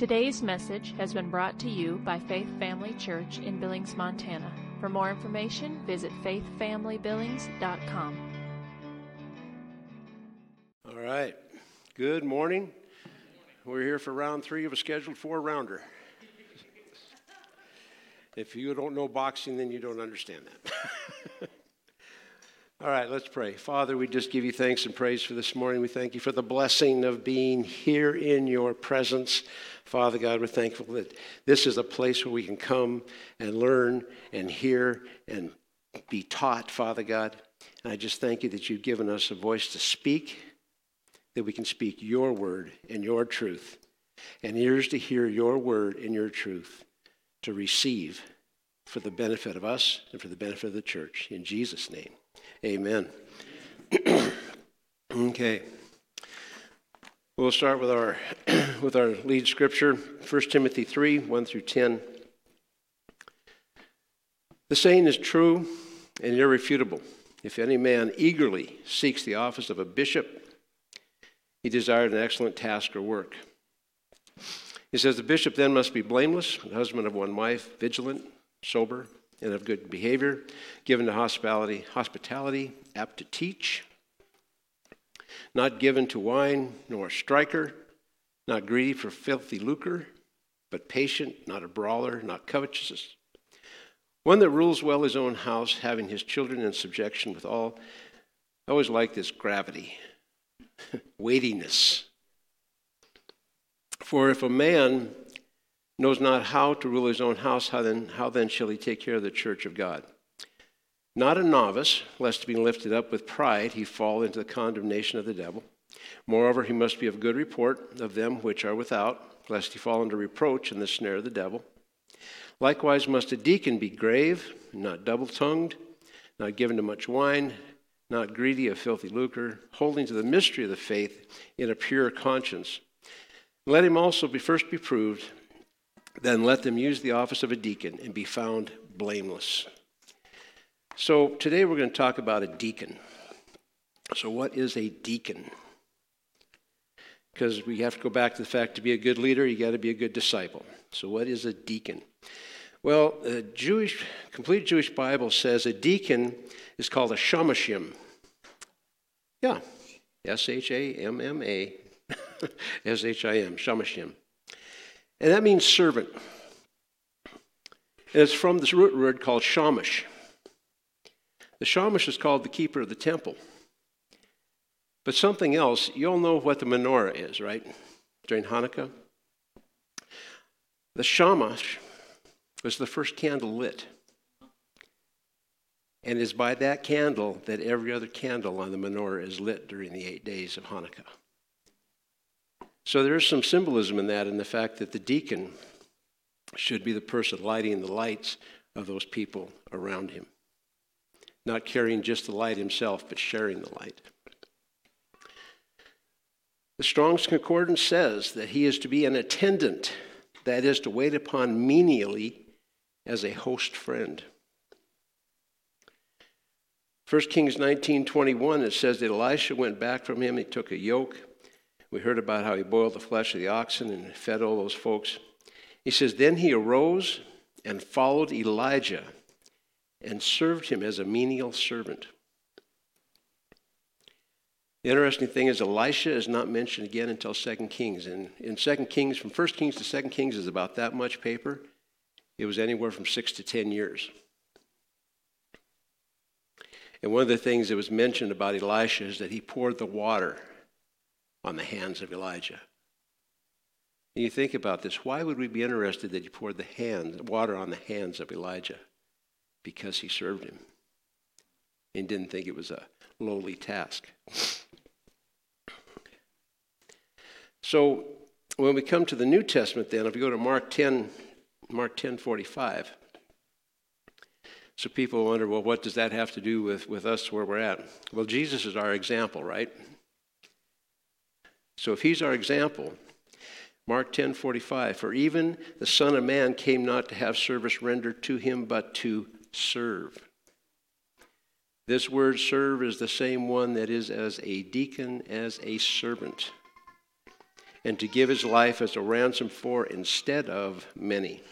Today's message has been brought to you by Faith Family Church in Billings, Montana. For more information, visit faithfamilybillings.com. All right. Good morning. We're here for round three of a scheduled four rounder. If you don't know boxing, then you don't understand that. All right, let's pray. Father, we just give you thanks and praise for this morning. We thank you for the blessing of being here in your presence. Father God, we're thankful that this is a place where we can come and learn and hear and be taught, Father God. And I just thank you that you've given us a voice to speak, that we can speak your word and your truth, and ears to hear your word and your truth, to receive for the benefit of us and for the benefit of the church. In Jesus' name. Amen. okay. We'll start with our with our lead scripture, 1 Timothy 3, 1 through 10. The saying is true and irrefutable. If any man eagerly seeks the office of a bishop, he desires an excellent task or work. He says the bishop then must be blameless, husband of one wife, vigilant, sober, and of good behavior, given to hospitality, hospitality, apt to teach, not given to wine nor a striker, not greedy for filthy lucre, but patient, not a brawler, not covetous. One that rules well his own house, having his children in subjection with all. I always like this gravity, weightiness. For if a man knows not how to rule his own house, how then, how then shall he take care of the church of God? Not a novice, lest being lifted up with pride he fall into the condemnation of the devil. Moreover, he must be of good report of them which are without, lest he fall into reproach in the snare of the devil. Likewise, must a deacon be grave, not double tongued, not given to much wine, not greedy of filthy lucre, holding to the mystery of the faith in a pure conscience. Let him also be first be proved, then let them use the office of a deacon and be found blameless. So today we're going to talk about a deacon. So, what is a deacon? Because we have to go back to the fact to be a good leader, you got to be a good disciple. So, what is a deacon? Well, the Jewish, complete Jewish Bible says a deacon is called a shamashim. Yeah, S H A M M A S H I M, shamashim. And that means servant. And it's from this root word called shamash. The shamash is called the keeper of the temple. But something else, you all know what the menorah is, right? During Hanukkah. The shamash was the first candle lit. And it is by that candle that every other candle on the menorah is lit during the eight days of Hanukkah. So there is some symbolism in that, in the fact that the deacon should be the person lighting the lights of those people around him. Not carrying just the light himself, but sharing the light. The Strong's Concordance says that he is to be an attendant, that is, to wait upon menially as a host friend. 1 Kings 19:21 it says that Elisha went back from him he took a yoke we heard about how he boiled the flesh of the oxen and fed all those folks. He says, Then he arose and followed Elijah and served him as a menial servant. The interesting thing is Elisha is not mentioned again until 2 Kings. And in 2 Kings, from 1 Kings to 2 Kings is about that much paper. It was anywhere from six to 10 years. And one of the things that was mentioned about Elisha is that he poured the water on the hands of Elijah. And you think about this why would we be interested that he poured the hand, water on the hands of Elijah? Because he served him and didn't think it was a lowly task. So when we come to the New Testament, then, if we go to Mark 10, Mark 10 45, so people wonder, well, what does that have to do with, with us where we're at? Well, Jesus is our example, right? So if he's our example, Mark 10 45, for even the Son of Man came not to have service rendered to him, but to serve. This word serve is the same one that is as a deacon, as a servant. and to give his life as a ransom for instead of many.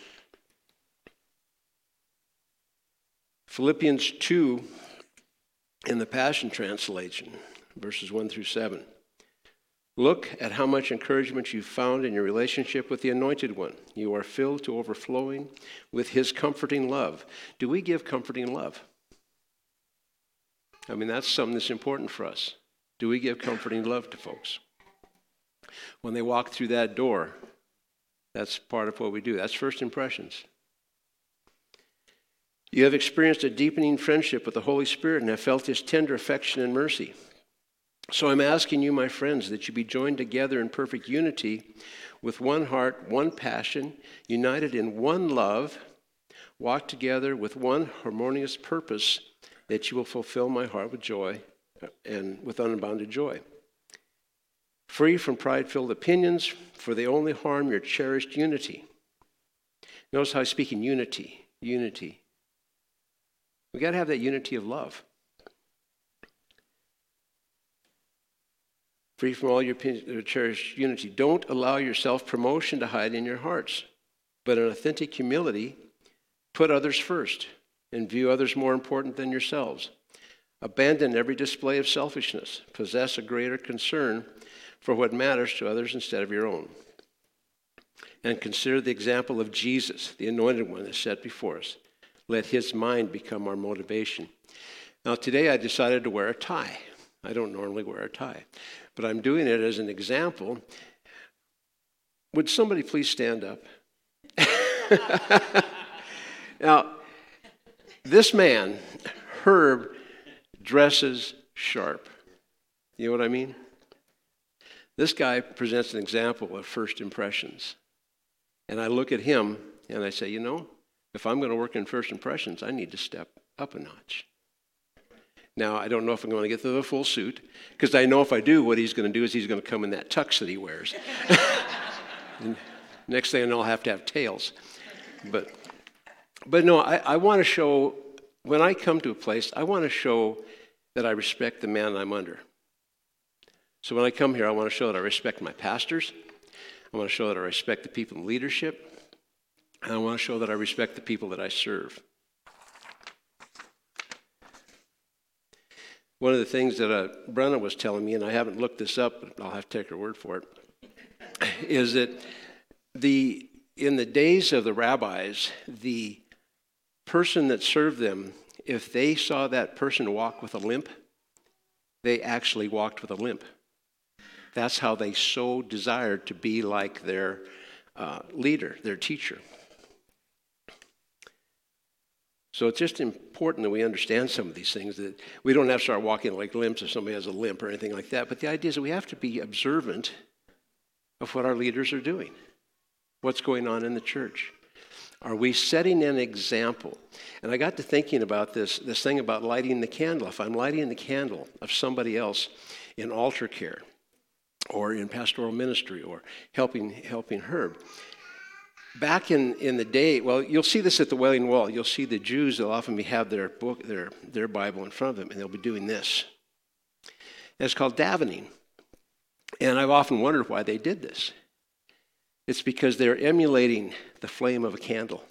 Philippians 2 in the Passion Translation, verses 1 through 7. Look at how much encouragement you've found in your relationship with the Anointed One. You are filled to overflowing with His comforting love. Do we give comforting love? I mean, that's something that's important for us. Do we give comforting love to folks? When they walk through that door, that's part of what we do. That's first impressions. You have experienced a deepening friendship with the Holy Spirit and have felt His tender affection and mercy. So I'm asking you, my friends, that you be joined together in perfect unity with one heart, one passion, united in one love, walk together with one harmonious purpose, that you will fulfill my heart with joy uh, and with unbounded joy. Free from pride filled opinions, for they only harm your cherished unity. Notice how I speak in unity, unity. We've got to have that unity of love. Free from all your cherished unity. Don't allow your self promotion to hide in your hearts, but in authentic humility, put others first and view others more important than yourselves. Abandon every display of selfishness. Possess a greater concern for what matters to others instead of your own. And consider the example of Jesus, the anointed one that's set before us. Let his mind become our motivation. Now, today I decided to wear a tie. I don't normally wear a tie but I'm doing it as an example. Would somebody please stand up? now, this man, Herb, dresses sharp. You know what I mean? This guy presents an example of first impressions. And I look at him and I say, you know, if I'm going to work in first impressions, I need to step up a notch. Now, I don't know if I'm going to get to the full suit, because I know if I do, what he's going to do is he's going to come in that tux that he wears. next thing I know, I'll have to have tails. But, but no, I, I want to show, when I come to a place, I want to show that I respect the man I'm under. So when I come here, I want to show that I respect my pastors. I want to show that I respect the people in leadership. And I want to show that I respect the people that I serve. One of the things that uh, Brenna was telling me, and I haven't looked this up, but I'll have to take her word for it, is that the in the days of the rabbis, the person that served them, if they saw that person walk with a limp, they actually walked with a limp. That's how they so desired to be like their uh, leader, their teacher. So it's just important that we understand some of these things, that we don't have to start walking like limps if somebody has a limp or anything like that. But the idea is that we have to be observant of what our leaders are doing, what's going on in the church. Are we setting an example? And I got to thinking about this, this thing about lighting the candle. If I'm lighting the candle of somebody else in altar care or in pastoral ministry or helping, helping Herb, back in, in the day, well, you'll see this at the Wailing Wall. You'll see the Jews, they'll often be, have their book, their, their Bible in front of them, and they'll be doing this. And it's called davening. And I've often wondered why they did this. It's because they're emulating the flame of a candle,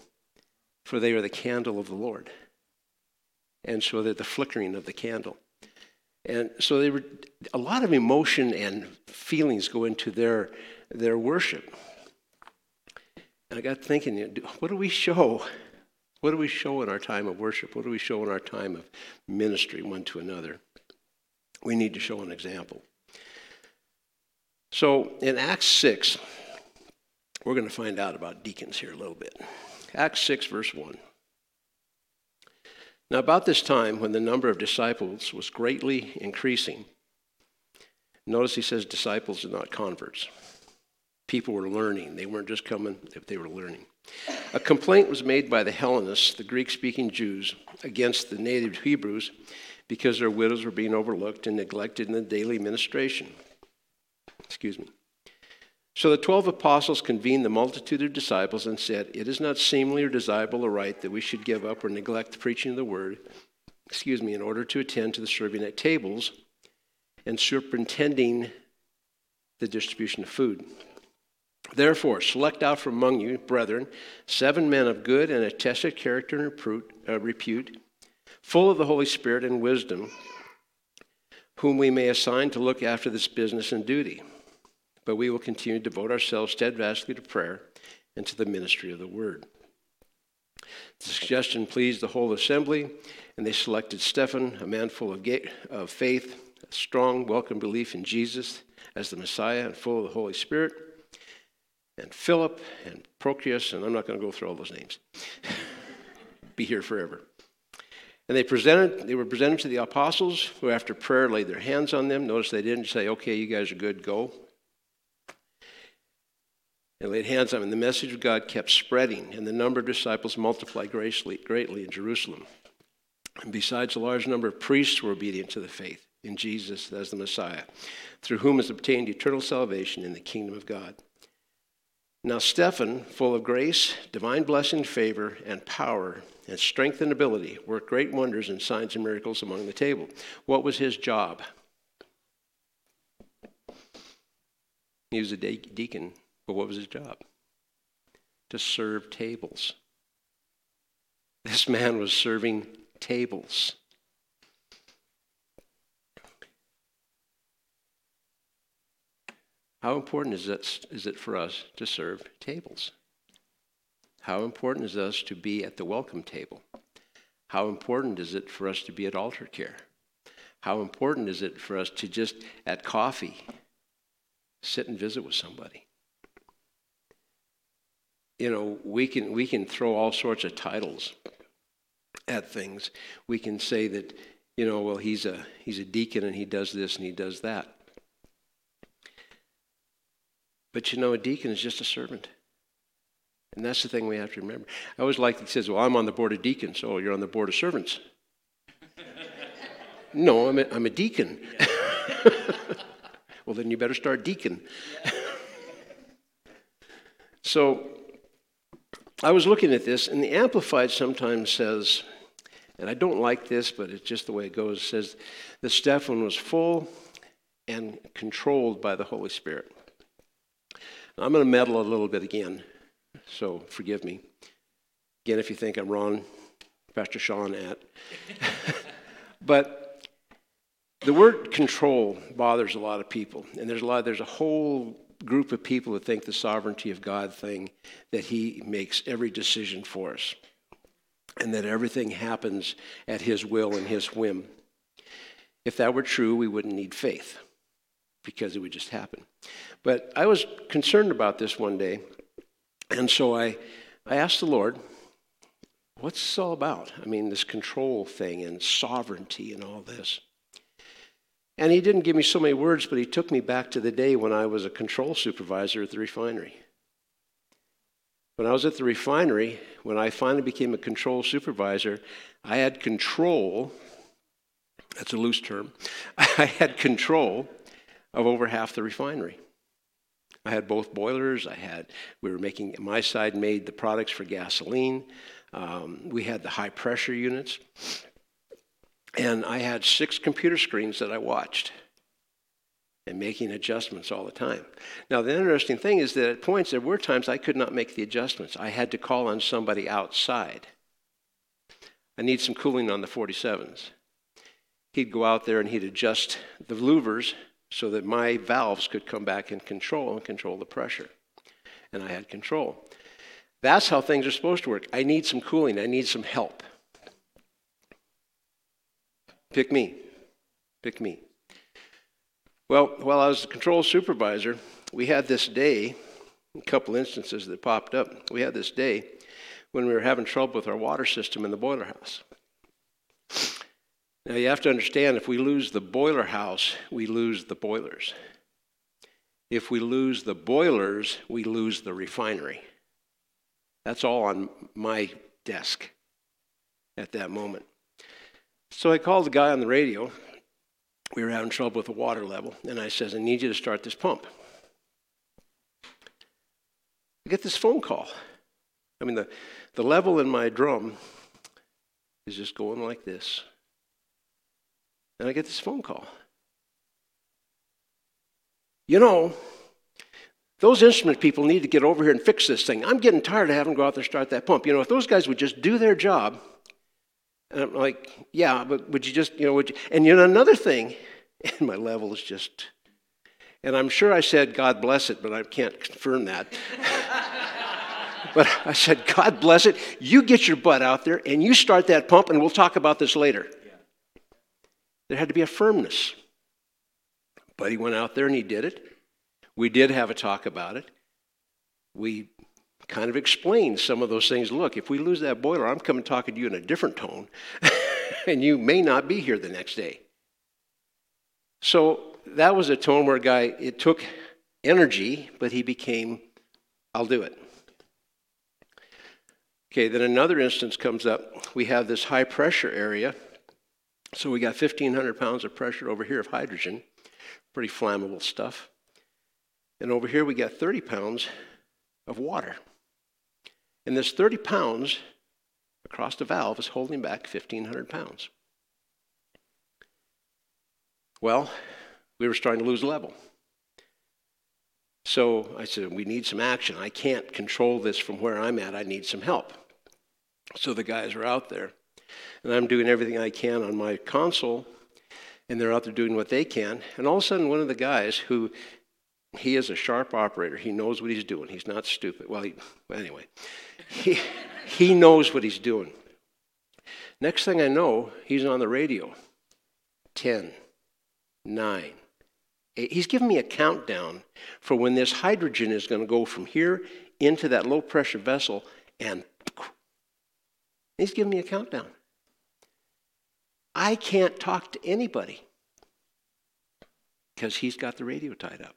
for they are the candle of the Lord. And so they're the flickering of the candle. And so they were, a lot of emotion and feelings go into their, their worship. And I got thinking, what do we show? What do we show in our time of worship? What do we show in our time of ministry one to another? We need to show an example. So in Acts 6, we're going to find out about deacons here a little bit. Acts 6, verse 1. Now, about this time, when the number of disciples was greatly increasing, notice he says disciples and not converts people were learning. They weren't just coming, they were learning. A complaint was made by the Hellenists, the Greek speaking Jews, against the native Hebrews because their widows were being overlooked and neglected in the daily ministration. Excuse me. So the twelve apostles convened the multitude of disciples and said, It is not seemly or desirable or right that we should give up or neglect the preaching of the word, excuse me, in order to attend to the serving at tables and superintending the distribution of food. Therefore, select out from among you, brethren, seven men of good and attested character and uh, repute, full of the Holy Spirit and wisdom, whom we may assign to look after this business and duty. But we will continue to devote ourselves steadfastly to prayer and to the ministry of the word. The suggestion pleased the whole assembly, and they selected Stephen, a man full of, of faith, a strong, welcome belief in Jesus as the Messiah, and full of the Holy Spirit and Philip and Prochorus, and I'm not going to go through all those names. Be here forever. And they presented, they were presented to the apostles, who after prayer laid their hands on them. Notice they didn't say, okay, you guys are good, go. And laid hands on them. And the message of God kept spreading, and the number of disciples multiplied greatly, greatly in Jerusalem. And besides, a large number of priests were obedient to the faith in Jesus as the Messiah, through whom is obtained eternal salvation in the kingdom of God. Now, Stephen, full of grace, divine blessing, favor, and power, and strength and ability, worked great wonders and signs and miracles among the table. What was his job? He was a deacon, but what was his job? To serve tables. This man was serving tables. How important is it, is it for us to serve tables? How important is us to be at the welcome table? How important is it for us to be at altar care? How important is it for us to just at coffee sit and visit with somebody? You know, we can we can throw all sorts of titles at things. We can say that, you know, well he's a he's a deacon and he does this and he does that. But you know, a deacon is just a servant. And that's the thing we have to remember. I always like it says, well, I'm on the board of deacons. Oh, you're on the board of servants. no, I'm a, I'm a deacon. well, then you better start deacon. so I was looking at this, and the Amplified sometimes says, and I don't like this, but it's just the way it goes, it says that Stephen was full and controlled by the Holy Spirit. I'm going to meddle a little bit again, so forgive me. Again, if you think I'm wrong, Pastor Sean at. but the word control bothers a lot of people, and there's a lot. There's a whole group of people that think the sovereignty of God thing that He makes every decision for us, and that everything happens at His will and His whim. If that were true, we wouldn't need faith because it would just happen. But I was concerned about this one day, and so I, I asked the Lord, what's this all about? I mean, this control thing and sovereignty and all this. And he didn't give me so many words, but he took me back to the day when I was a control supervisor at the refinery. When I was at the refinery, when I finally became a control supervisor, I had control, that's a loose term, I had control of over half the refinery. I had both boilers. I had, we were making, my side made the products for gasoline. Um, we had the high pressure units. And I had six computer screens that I watched and making adjustments all the time. Now, the interesting thing is that at points, there were times I could not make the adjustments. I had to call on somebody outside. I need some cooling on the 47s. He'd go out there and he'd adjust the louvers so that my valves could come back in control and control the pressure. And I had control. That's how things are supposed to work. I need some cooling, I need some help. Pick me. Pick me. Well, while I was the control supervisor, we had this day, a couple instances that popped up. We had this day when we were having trouble with our water system in the boiler house. Now, you have to understand if we lose the boiler house, we lose the boilers. If we lose the boilers, we lose the refinery. That's all on my desk at that moment. So I called the guy on the radio. We were having trouble with the water level, and I says, I need you to start this pump. I get this phone call. I mean, the, the level in my drum is just going like this. And I get this phone call. You know, Those instrument people need to get over here and fix this thing. I'm getting tired of having to go out there and start that pump. You know, if those guys would just do their job, and I'm like, yeah, but would you just, you know, would you? And you know, another thing, and my level is just, and I'm sure I said, God bless it, but I can't confirm that. but I said, God bless it. You get your butt out there and you start that pump, and we'll talk about this later. There had to be a firmness. But he went out there and he did it. We did have a talk about it. We kind of explained some of those things. Look, if we lose that boiler, I'm coming talking to you in a different tone, and you may not be here the next day. So that was a tone where a guy, it took energy, but he became, I'll do it. Okay, then another instance comes up. We have this high pressure area. So we got 1,500 pounds of pressure over here of hydrogen, pretty flammable stuff. And over here we got 30 pounds of water. And this 30 pounds across the valve is holding back 1,500 pounds. Well, we were starting to lose level. So I said, We need some action. I can't control this from where I'm at. I need some help. So the guys are out there. And I'm doing everything I can on my console, and they're out there doing what they can. And all of a sudden, one of the guys who he is a sharp operator. He knows what he's doing. He's not stupid. Well, he, anyway, he, he knows what he's doing. Next thing I know, he's on the radio. 10, 9, 8. He's giving me a countdown for when this hydrogen is going to go from here into that low pressure vessel, and he's giving me a countdown. I can't talk to anybody because he's got the radio tied up.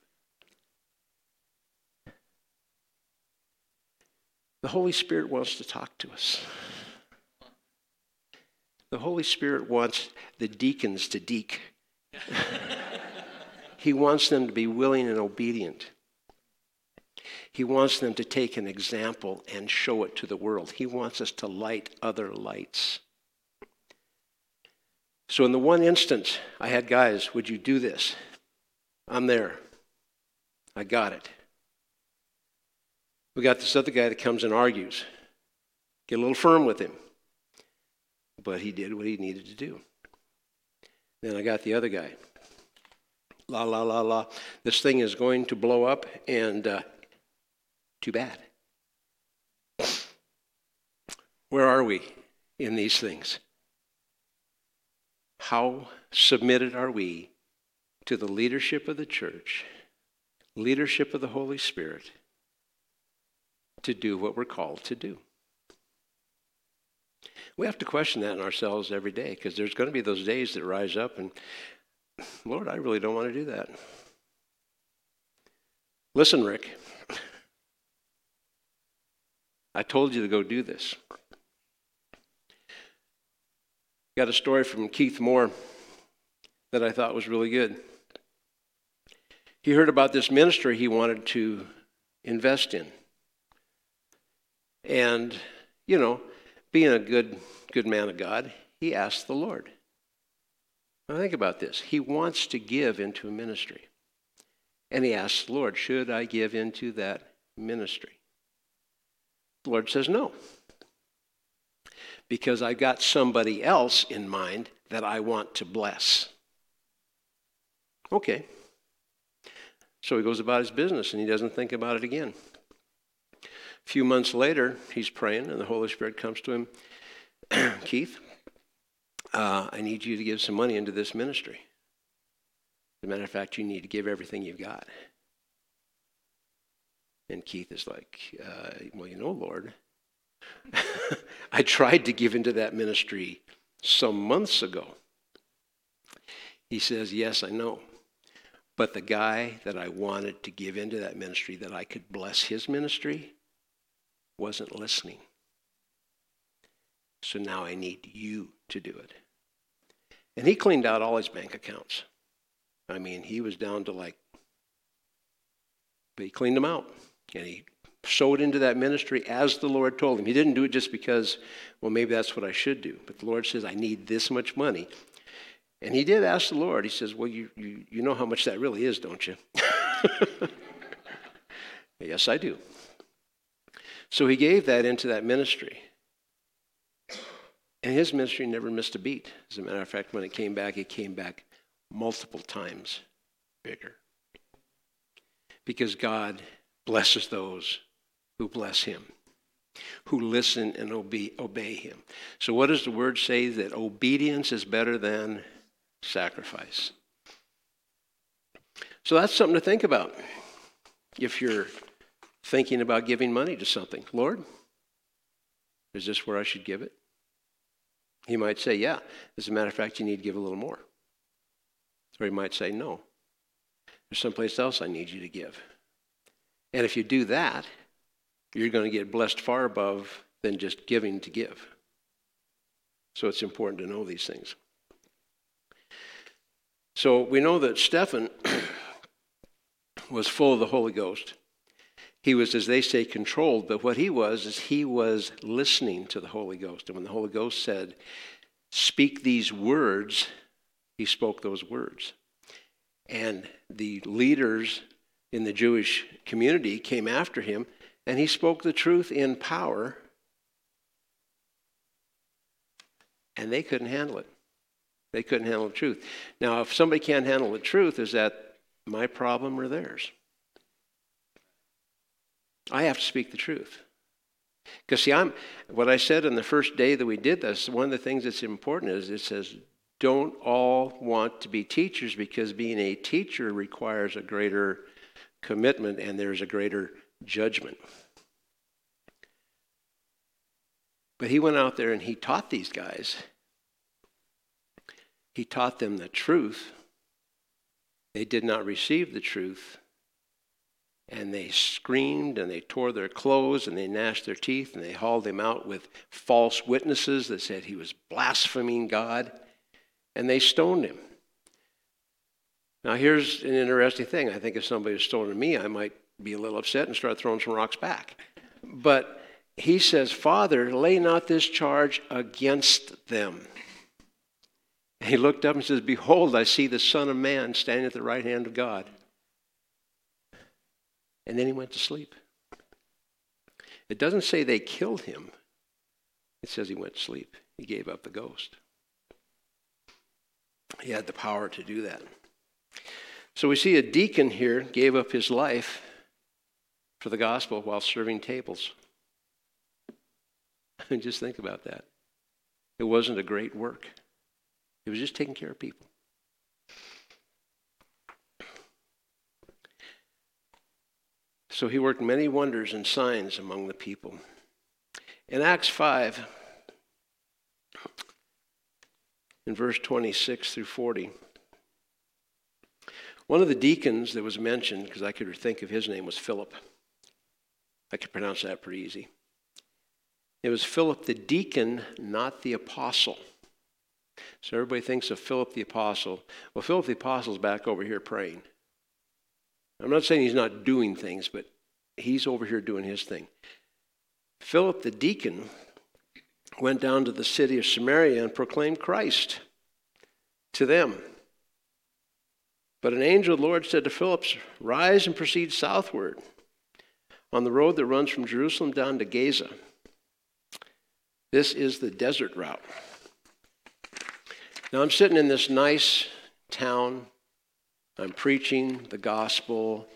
The Holy Spirit wants to talk to us. The Holy Spirit wants the deacons to deek. he wants them to be willing and obedient. He wants them to take an example and show it to the world. He wants us to light other lights. So, in the one instance, I had guys, would you do this? I'm there. I got it. We got this other guy that comes and argues. Get a little firm with him. But he did what he needed to do. Then I got the other guy. La, la, la, la. This thing is going to blow up, and uh, too bad. Where are we in these things? How submitted are we to the leadership of the church, leadership of the Holy Spirit? to do what we're called to do. We have to question that in ourselves every day because there's going to be those days that rise up and, Lord, I really don't want to do that. Listen, Rick, I told you to go do this. Got a story from Keith Moore that I thought was really good. He heard about this ministry he wanted to invest in. And, you know, being a good, good man of God, he asked the Lord. Now think about this. He wants to give into a ministry. And he asks the Lord, should I give into that ministry? The Lord says no. Because I've got somebody else in mind that I want to bless. Okay. So he goes about his business and he doesn't think about it again. A few months later, he's praying, and the Holy Spirit comes to him Keith, uh, I need you to give some money into this ministry. As a matter of fact, you need to give everything you've got. And Keith is like, uh, Well, you know, Lord, I tried to give into that ministry some months ago. He says, Yes, I know. But the guy that I wanted to give into that ministry, that I could bless his ministry, wasn't listening. So now I need you to do it. And he cleaned out all his bank accounts. I mean, he was down to like, but he cleaned them out. And he sowed into that ministry as the Lord told him. He didn't do it just because, well, maybe that's what I should do. But the Lord says, I need this much money. And he did ask the Lord. He says, Well, you, you, you know how much that really is, don't you? Yes, I do. So he gave that into that ministry. And his ministry never missed a beat. As a matter of fact, when it came back, it came back multiple times bigger. Because God blesses those who bless him, who listen and obey, obey him. So, what does the word say? That obedience is better than sacrifice. So, that's something to think about if you're thinking about giving money to something. Lord, is this where I should give it? He might say, Yeah. As a matter of fact, you need to give a little more. Or he might say, No. There's someplace else I need you to give. And if you do that, you're going to get blessed far above than just giving to give. So it's important to know these things. So we know that Stephen was full of the Holy Ghost. He was, as they say, controlled, but what he was is he was listening to the Holy Ghost. And when the Holy Ghost said, Speak these words, he spoke those words. And the leaders in the Jewish community came after him, and he spoke the truth in power, and they couldn't handle it. They couldn't handle the truth. Now, if somebody can't handle the truth, is that my problem or theirs? I have to speak the truth. Because, see, I'm, what I said on the first day that we did this, one of the things that's important is it says, don't all want to be teachers because being a teacher requires a greater commitment and there's a greater judgment. But he went out there and he taught these guys. He taught them the truth. They did not receive the truth and they screamed and they tore their clothes and they gnashed their teeth and they hauled him out with false witnesses that said he was blaspheming God and they stoned him. Now, here's an interesting thing. I think if somebody was stoning me, I might be a little upset and start throwing some rocks back. But he says, Father, lay not this charge against them. And he looked up and says, Behold, I see the Son of Man standing at the right hand of God. And then he went to sleep. It doesn't say they killed him, it says he went to sleep. He gave up the ghost. He had the power to do that. So we see a deacon here gave up his life for the gospel while serving tables. just think about that. It wasn't a great work, it was just taking care of people. So he worked many wonders and signs among the people. In Acts 5, in verse 26 through 40, one of the deacons that was mentioned, because I could think of his name, was Philip. I could pronounce that pretty easy. It was Philip the deacon, not the apostle. So everybody thinks of Philip the apostle. Well, Philip the apostle is back over here praying. I'm not saying he's not doing things, but he's over here doing his thing. Philip the deacon went down to the city of Samaria and proclaimed Christ to them. But an angel of the Lord said to Philip, Rise and proceed southward on the road that runs from Jerusalem down to Gaza. This is the desert route. Now I'm sitting in this nice town I'm preaching the gospel.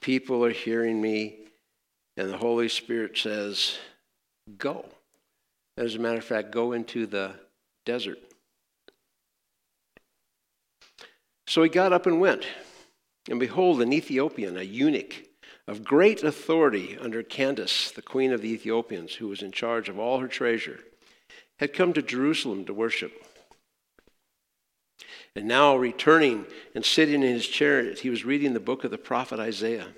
People are hearing me. And the Holy Spirit says, Go. As a matter of fact, go into the desert. So he got up and went. And behold, an Ethiopian, a eunuch of great authority under Candace, the queen of the Ethiopians, who was in charge of all her treasure, had come to Jerusalem to worship. And now, returning and sitting in his chariot, he was reading the book of the prophet Isaiah.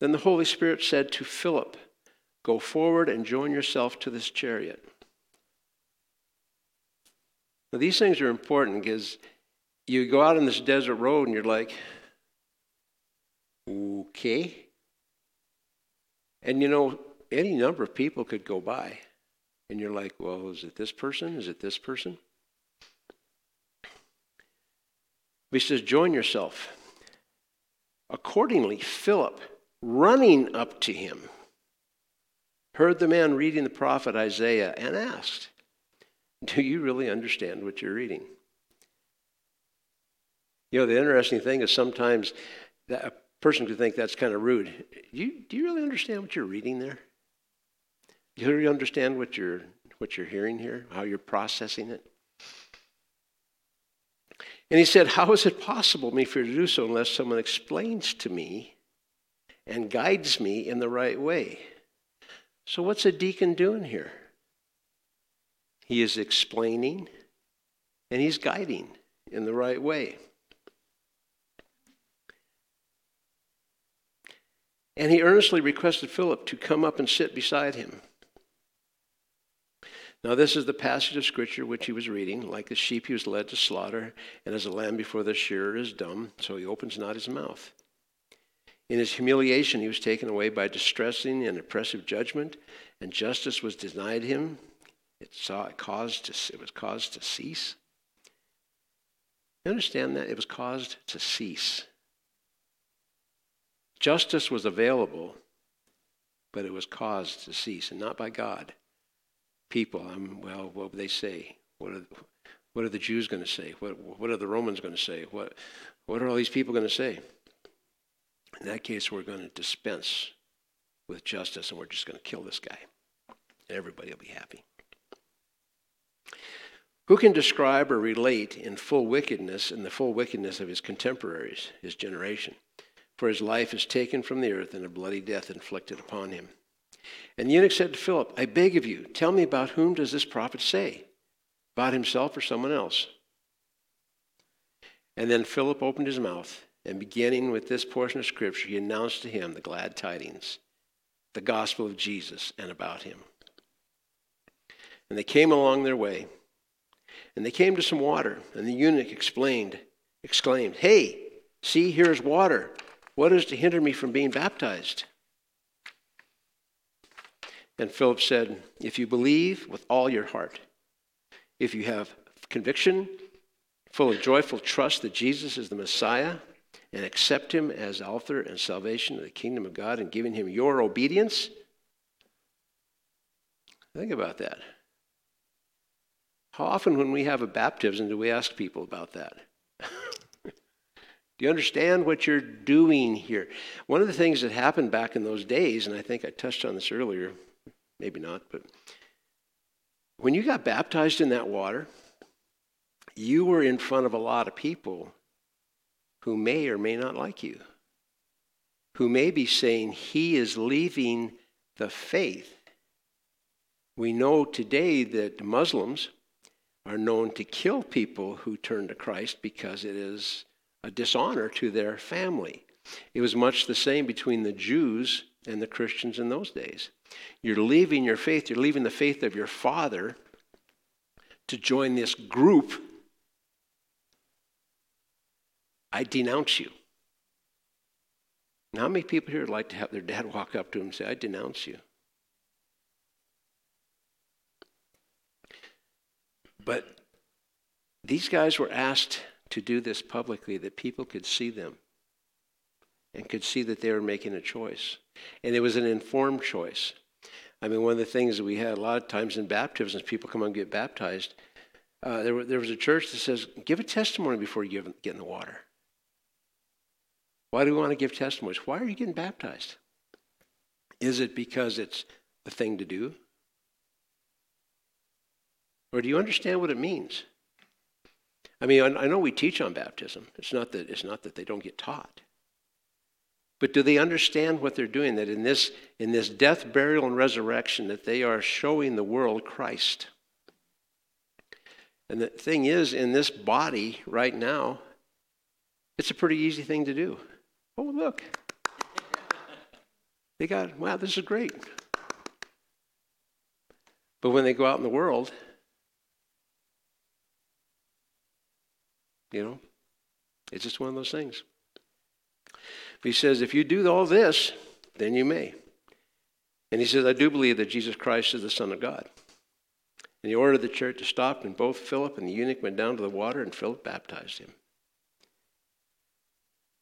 Then the Holy Spirit said to Philip, Go forward and join yourself to this chariot. Now, these things are important because you go out on this desert road and you're like, okay. And you know, any number of people could go by. And you're like, well, is it this person? Is it this person? He says, Join yourself. Accordingly, Philip running up to him, heard the man reading the prophet Isaiah and asked, Do you really understand what you're reading? You know, the interesting thing is sometimes a person could think that's kind of rude. Do you, do you really understand what you're reading there? Do you really understand what you're, what you're hearing here, how you're processing it? And he said, How is it possible for me to do so unless someone explains to me and guides me in the right way? So, what's a deacon doing here? He is explaining and he's guiding in the right way. And he earnestly requested Philip to come up and sit beside him. Now, this is the passage of Scripture which he was reading. Like the sheep, he was led to slaughter, and as a lamb before the shearer is dumb, so he opens not his mouth. In his humiliation, he was taken away by distressing and oppressive judgment, and justice was denied him. It, saw, it, caused to, it was caused to cease. You understand that? It was caused to cease. Justice was available, but it was caused to cease, and not by God. People, I'm, well, what would they say? What are, what are the Jews going to say? What, what are the Romans going to say? What, what are all these people going to say? In that case, we're going to dispense with justice and we're just going to kill this guy. And everybody will be happy. Who can describe or relate in full wickedness in the full wickedness of his contemporaries, his generation? For his life is taken from the earth and a bloody death inflicted upon him. And the eunuch said to Philip, I beg of you, tell me about whom does this prophet say? About himself or someone else? And then Philip opened his mouth, and beginning with this portion of Scripture, he announced to him the glad tidings, the gospel of Jesus, and about him. And they came along their way, and they came to some water, and the eunuch explained, exclaimed, Hey, see, here is water. What is to hinder me from being baptized? And Philip said, If you believe with all your heart, if you have conviction, full of joyful trust that Jesus is the Messiah, and accept him as author and salvation of the kingdom of God and giving him your obedience, think about that. How often, when we have a baptism, do we ask people about that? Do you understand what you're doing here? One of the things that happened back in those days, and I think I touched on this earlier, maybe not, but when you got baptized in that water, you were in front of a lot of people who may or may not like you, who may be saying, He is leaving the faith. We know today that Muslims are known to kill people who turn to Christ because it is a dishonor to their family. It was much the same between the Jews and the Christians in those days. You're leaving your faith, you're leaving the faith of your father to join this group. I denounce you. Now, how many people here would like to have their dad walk up to them and say, I denounce you? But these guys were asked to do this publicly that people could see them and could see that they were making a choice. And it was an informed choice. I mean, one of the things that we had a lot of times in baptisms, people come and get baptized. Uh, there, there was a church that says, give a testimony before you get in the water. Why do we want to give testimonies? Why are you getting baptized? Is it because it's the thing to do? Or do you understand what it means? I mean, I know we teach on baptism. It's not that, it's not that they don't get taught. But do they understand what they're doing? That in this, in this death, burial, and resurrection, that they are showing the world Christ. And the thing is, in this body right now, it's a pretty easy thing to do. Oh, look. They got, wow, this is great. But when they go out in the world, You know, it's just one of those things. But he says, if you do all this, then you may. And he says, I do believe that Jesus Christ is the Son of God. And he ordered the church to stop, and both Philip and the eunuch went down to the water, and Philip baptized him.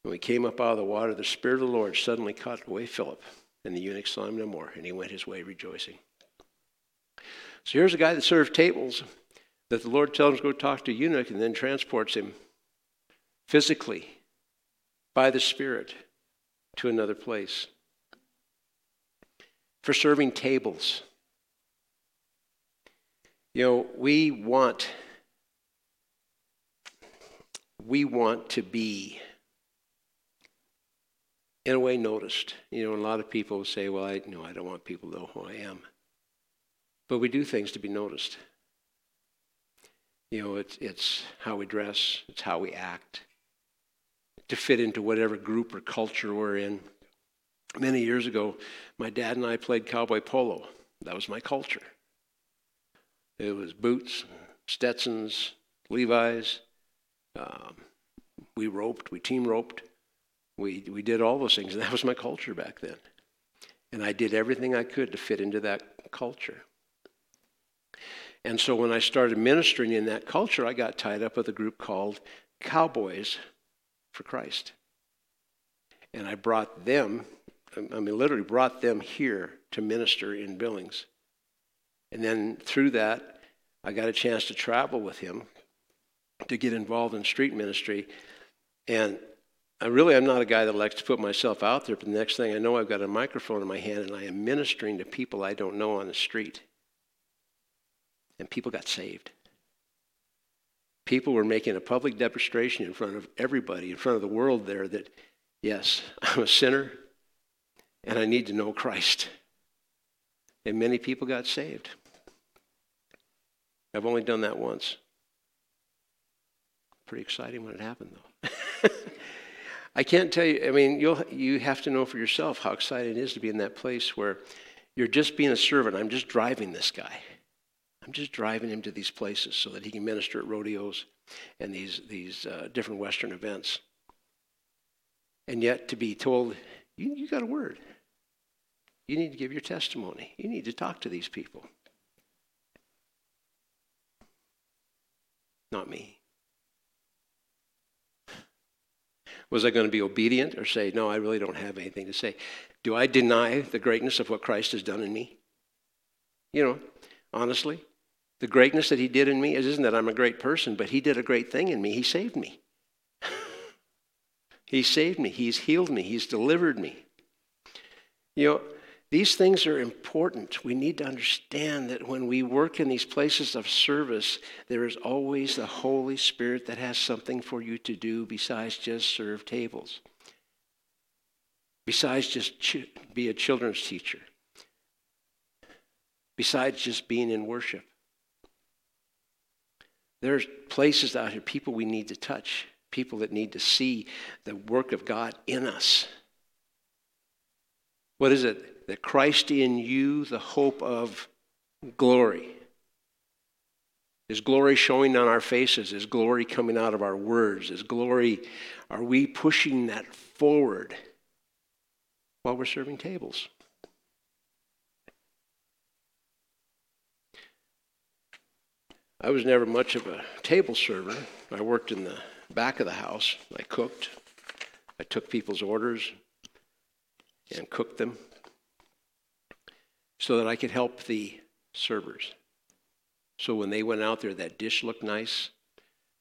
When he came up out of the water, the Spirit of the Lord suddenly caught away Philip, and the eunuch saw him no more, and he went his way rejoicing. So here's a guy that served tables that the Lord tells him to go talk to eunuch and then transports him physically by the Spirit to another place. For serving tables. You know, we want we want to be in a way noticed. You know, a lot of people say, well, I no, I don't want people to know who I am. But we do things to be noticed. You know, it's, it's how we dress, it's how we act, to fit into whatever group or culture we're in. Many years ago, my dad and I played cowboy polo. That was my culture. It was boots, Stetsons, Levi's. Um, we roped, we team roped. We, we did all those things, and that was my culture back then. And I did everything I could to fit into that culture. And so when I started ministering in that culture, I got tied up with a group called Cowboys for Christ. And I brought them, I mean, literally brought them here to minister in Billings. And then through that, I got a chance to travel with him to get involved in street ministry. And I really am not a guy that likes to put myself out there, but the next thing I know, I've got a microphone in my hand and I am ministering to people I don't know on the street. And people got saved. People were making a public demonstration in front of everybody, in front of the world there, that yes, I'm a sinner and I need to know Christ. And many people got saved. I've only done that once. Pretty exciting when it happened, though. I can't tell you, I mean, you'll, you have to know for yourself how exciting it is to be in that place where you're just being a servant. I'm just driving this guy. I'm just driving him to these places so that he can minister at rodeos and these, these uh, different Western events. And yet to be told, you, you got a word. You need to give your testimony. You need to talk to these people. Not me. Was I going to be obedient or say, no, I really don't have anything to say? Do I deny the greatness of what Christ has done in me? You know, honestly, the greatness that he did in me isn't that I'm a great person, but he did a great thing in me. He saved me. he saved me. He's healed me. He's delivered me. You know, these things are important. We need to understand that when we work in these places of service, there is always the Holy Spirit that has something for you to do besides just serve tables, besides just ch- be a children's teacher, besides just being in worship. There's places out here, people we need to touch, people that need to see the work of God in us. What is it? that Christ in you, the hope of glory. Is glory showing on our faces? Is glory coming out of our words? Is glory, are we pushing that forward while we're serving tables? I was never much of a table server. I worked in the back of the house. I cooked. I took people's orders and cooked them so that I could help the servers. So when they went out there, that dish looked nice,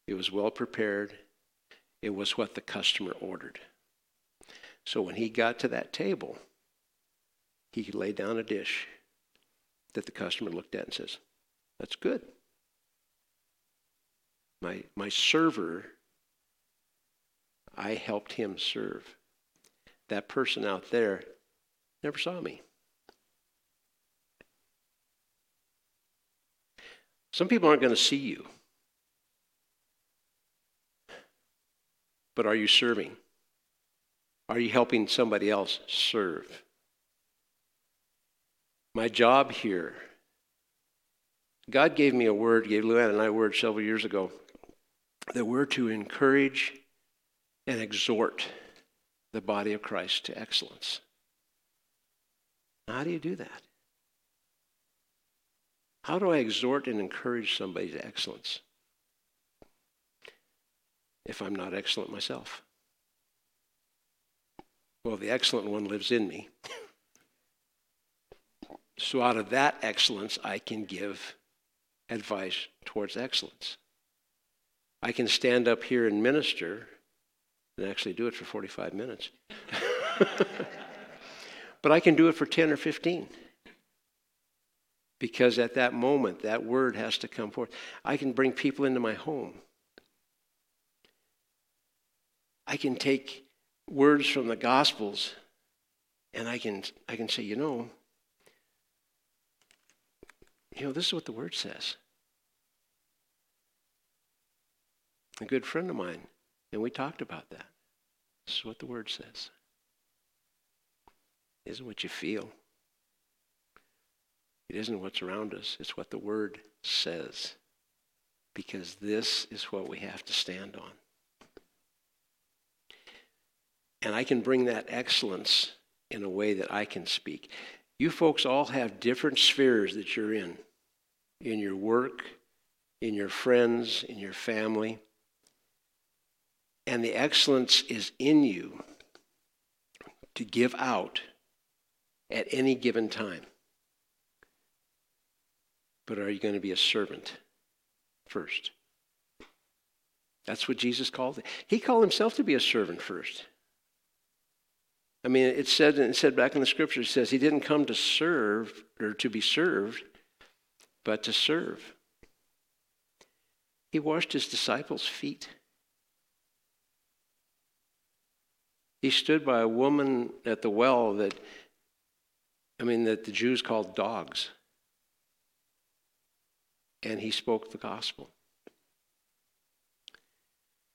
it was well prepared, it was what the customer ordered. So when he got to that table, he lay down a dish that the customer looked at and says, That's good. My, my server, I helped him serve. That person out there never saw me. Some people aren't going to see you. But are you serving? Are you helping somebody else serve? My job here, God gave me a word, gave Luann and I a word several years ago, that we're to encourage and exhort the body of Christ to excellence. How do you do that? How do I exhort and encourage somebody to excellence if I'm not excellent myself? Well, the excellent one lives in me. So, out of that excellence, I can give advice towards excellence. I can stand up here and minister and actually do it for 45 minutes. but I can do it for 10 or 15. Because at that moment, that word has to come forth. I can bring people into my home. I can take words from the Gospels and I can, I can say, you know, you know, this is what the word says. A good friend of mine, and we talked about that. This is what the word says. It isn't what you feel. It isn't what's around us. It's what the word says. Because this is what we have to stand on. And I can bring that excellence in a way that I can speak. You folks all have different spheres that you're in in your work, in your friends, in your family. And the excellence is in you to give out at any given time. But are you going to be a servant first? That's what Jesus called it. He called himself to be a servant first. I mean, it said, it said back in the scripture, it says he didn't come to serve or to be served, but to serve. He washed his disciples' feet. He stood by a woman at the well that, I mean, that the Jews called dogs. And he spoke the gospel.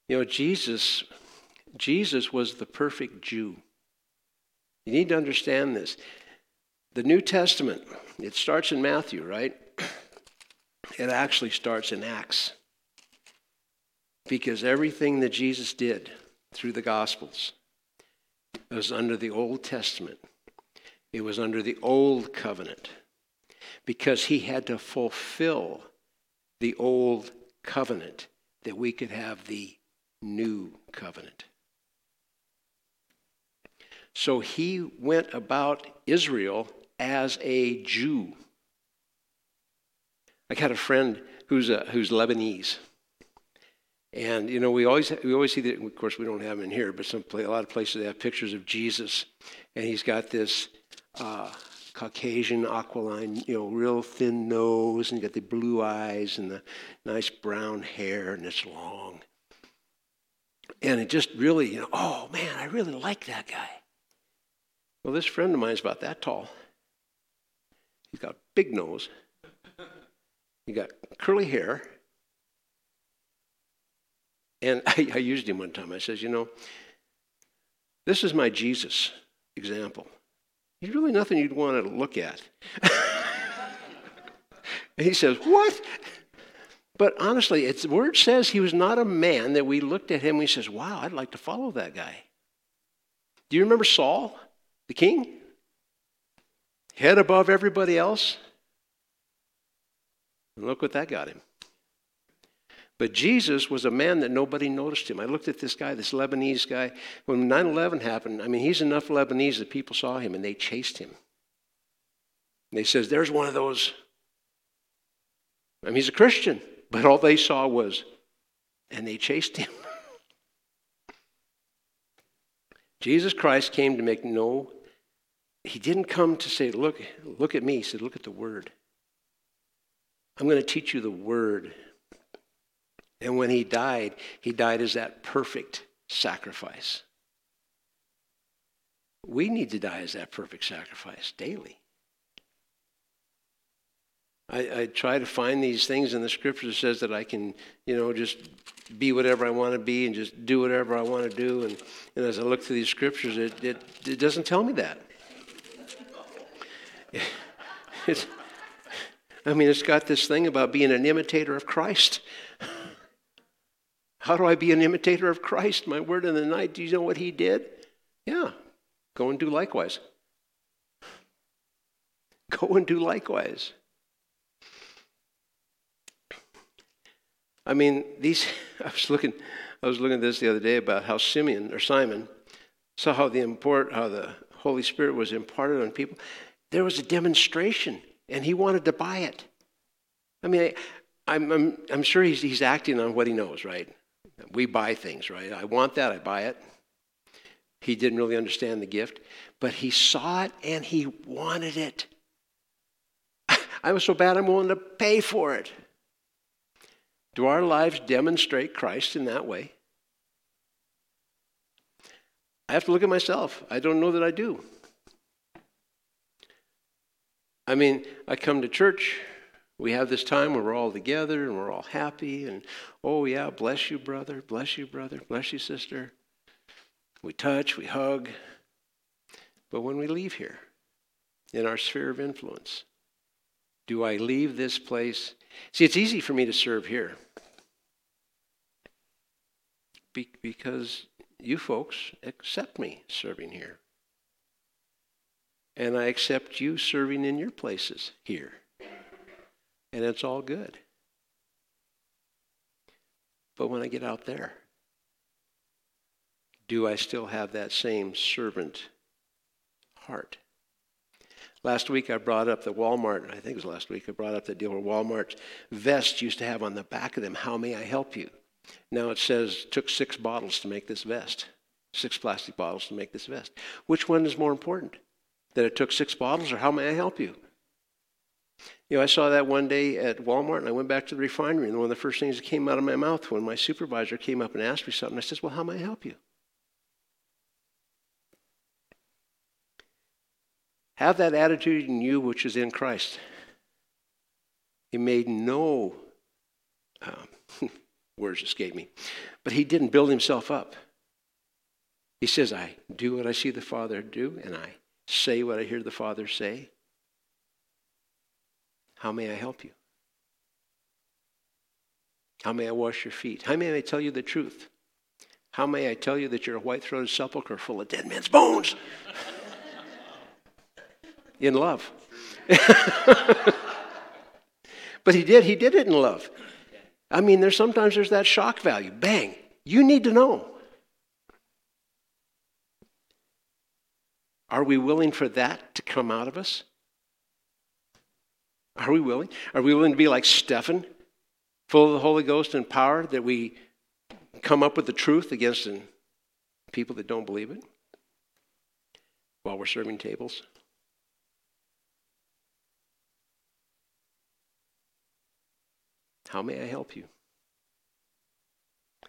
You know, Jesus, Jesus was the perfect Jew. You need to understand this. The New Testament, it starts in Matthew, right? It actually starts in Acts. Because everything that Jesus did through the Gospels was under the Old Testament, it was under the Old Covenant. Because he had to fulfill the Old Covenant that we could have the New Covenant. So he went about Israel as a Jew. I got a friend who's, a, who's Lebanese. And, you know, we always, we always see that, of course, we don't have them in here, but some, a lot of places they have pictures of Jesus. And he's got this uh, Caucasian, aquiline, you know, real thin nose, and got the blue eyes and the nice brown hair, and it's long. And it just really, you know, oh man, I really like that guy. Well, this friend of mine is about that tall. He's got big nose. He got curly hair. And I, I used him one time. I says, you know, this is my Jesus example. He's really nothing you'd want to look at. and he says, What? But honestly, it's, the word says he was not a man that we looked at him we says, Wow, I'd like to follow that guy. Do you remember Saul? the king, head above everybody else. And look what that got him. But Jesus was a man that nobody noticed him. I looked at this guy, this Lebanese guy. When 9 11 happened, I mean, he's enough Lebanese that people saw him and they chased him. And they says, There's one of those. I mean, he's a Christian, but all they saw was, and they chased him. Jesus Christ came to make no, he didn't come to say, look, look at me. He said, look at the word. I'm going to teach you the word. And when he died, he died as that perfect sacrifice. We need to die as that perfect sacrifice daily. I, I, try to find these things in the scripture that says that I can, you know, just be whatever I want to be and just do whatever I want to do. And, and as I look through these scriptures, it, it, it doesn't tell me that. It's, I mean, it's got this thing about being an imitator of Christ. How do I be an imitator of Christ? My word in the night. Do you know what he did? Yeah. Go and do likewise. Go and do likewise. I mean, these. I was looking. I was looking at this the other day about how Simeon or Simon Saw how the import, how the Holy Spirit was imparted on people. There was a demonstration, and he wanted to buy it. I mean, I, am I'm, I'm, I'm sure he's, he's acting on what he knows, right? We buy things, right? I want that, I buy it. He didn't really understand the gift, but he saw it and he wanted it. I was so bad, I'm willing to pay for it. Do our lives demonstrate Christ in that way? I have to look at myself. I don't know that I do. I mean, I come to church, we have this time where we're all together and we're all happy, and oh, yeah, bless you, brother, bless you, brother, bless you, sister. We touch, we hug. But when we leave here, in our sphere of influence, do I leave this place? See, it's easy for me to serve here Be- because you folks accept me serving here. And I accept you serving in your places here. And it's all good. But when I get out there, do I still have that same servant heart? Last week I brought up the Walmart, I think it was last week, I brought up the deal where Walmart's vest used to have on the back of them, How may I help you? Now it says, took six bottles to make this vest, six plastic bottles to make this vest. Which one is more important? That it took six bottles or how may I help you? You know, I saw that one day at Walmart and I went back to the refinery and one of the first things that came out of my mouth when my supervisor came up and asked me something, I said, Well, how may I help you? Have that attitude in you which is in Christ. He made no, um, words escape me, but he didn't build himself up. He says, I do what I see the Father do, and I say what I hear the Father say. How may I help you? How may I wash your feet? How may I tell you the truth? How may I tell you that you're a white throated sepulchre full of dead men's bones? in love. but he did, he did it in love. I mean, there's sometimes there's that shock value. Bang, you need to know. Are we willing for that to come out of us? Are we willing? Are we willing to be like Stephen, full of the Holy Ghost and power, that we come up with the truth against people that don't believe it while we're serving tables? How may I help you?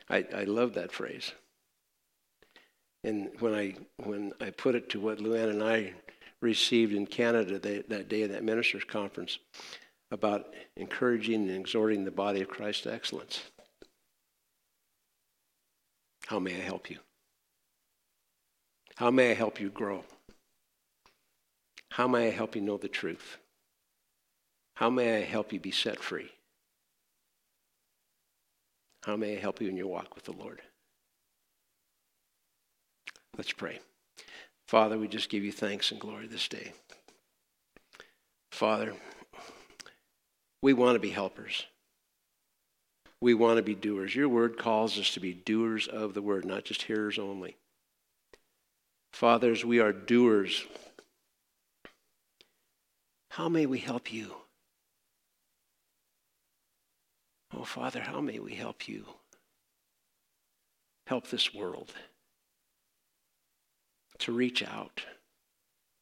I, I love that phrase. And when I, when I put it to what Luann and I received in Canada they, that day of that ministers' conference about encouraging and exhorting the body of Christ to excellence, how may I help you? How may I help you grow? How may I help you know the truth? How may I help you be set free? How may I help you in your walk with the Lord? Let's pray. Father, we just give you thanks and glory this day. Father, we want to be helpers. We want to be doers. Your word calls us to be doers of the word, not just hearers only. Fathers, we are doers. How may we help you? Oh, Father, how may we help you? Help this world to reach out,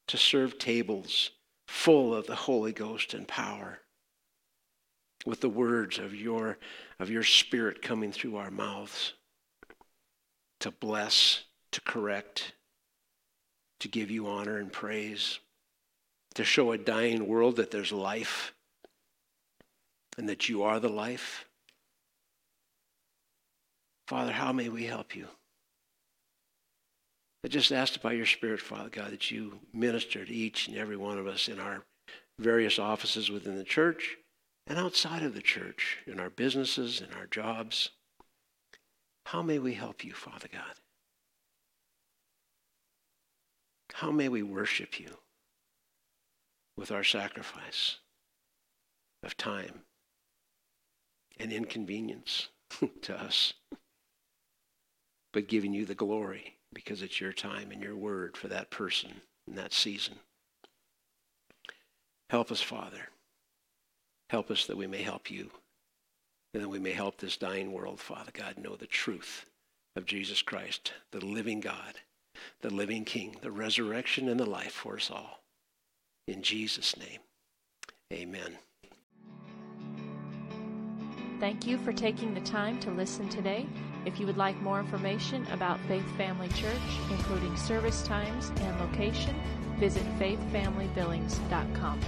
to serve tables full of the Holy Ghost and power, with the words of your, of your Spirit coming through our mouths, to bless, to correct, to give you honor and praise, to show a dying world that there's life and that you are the life. Father, how may we help you? I just asked by your Spirit, Father God, that you minister to each and every one of us in our various offices within the church and outside of the church, in our businesses, in our jobs. How may we help you, Father God? How may we worship you with our sacrifice of time and inconvenience to us, but giving you the glory because it's your time and your word for that person in that season. Help us, Father. Help us that we may help you and that we may help this dying world, Father God, know the truth of Jesus Christ, the living God, the living King, the resurrection and the life for us all. In Jesus' name, amen. Thank you for taking the time to listen today. If you would like more information about Faith Family Church, including service times and location, visit faithfamilybillings.com.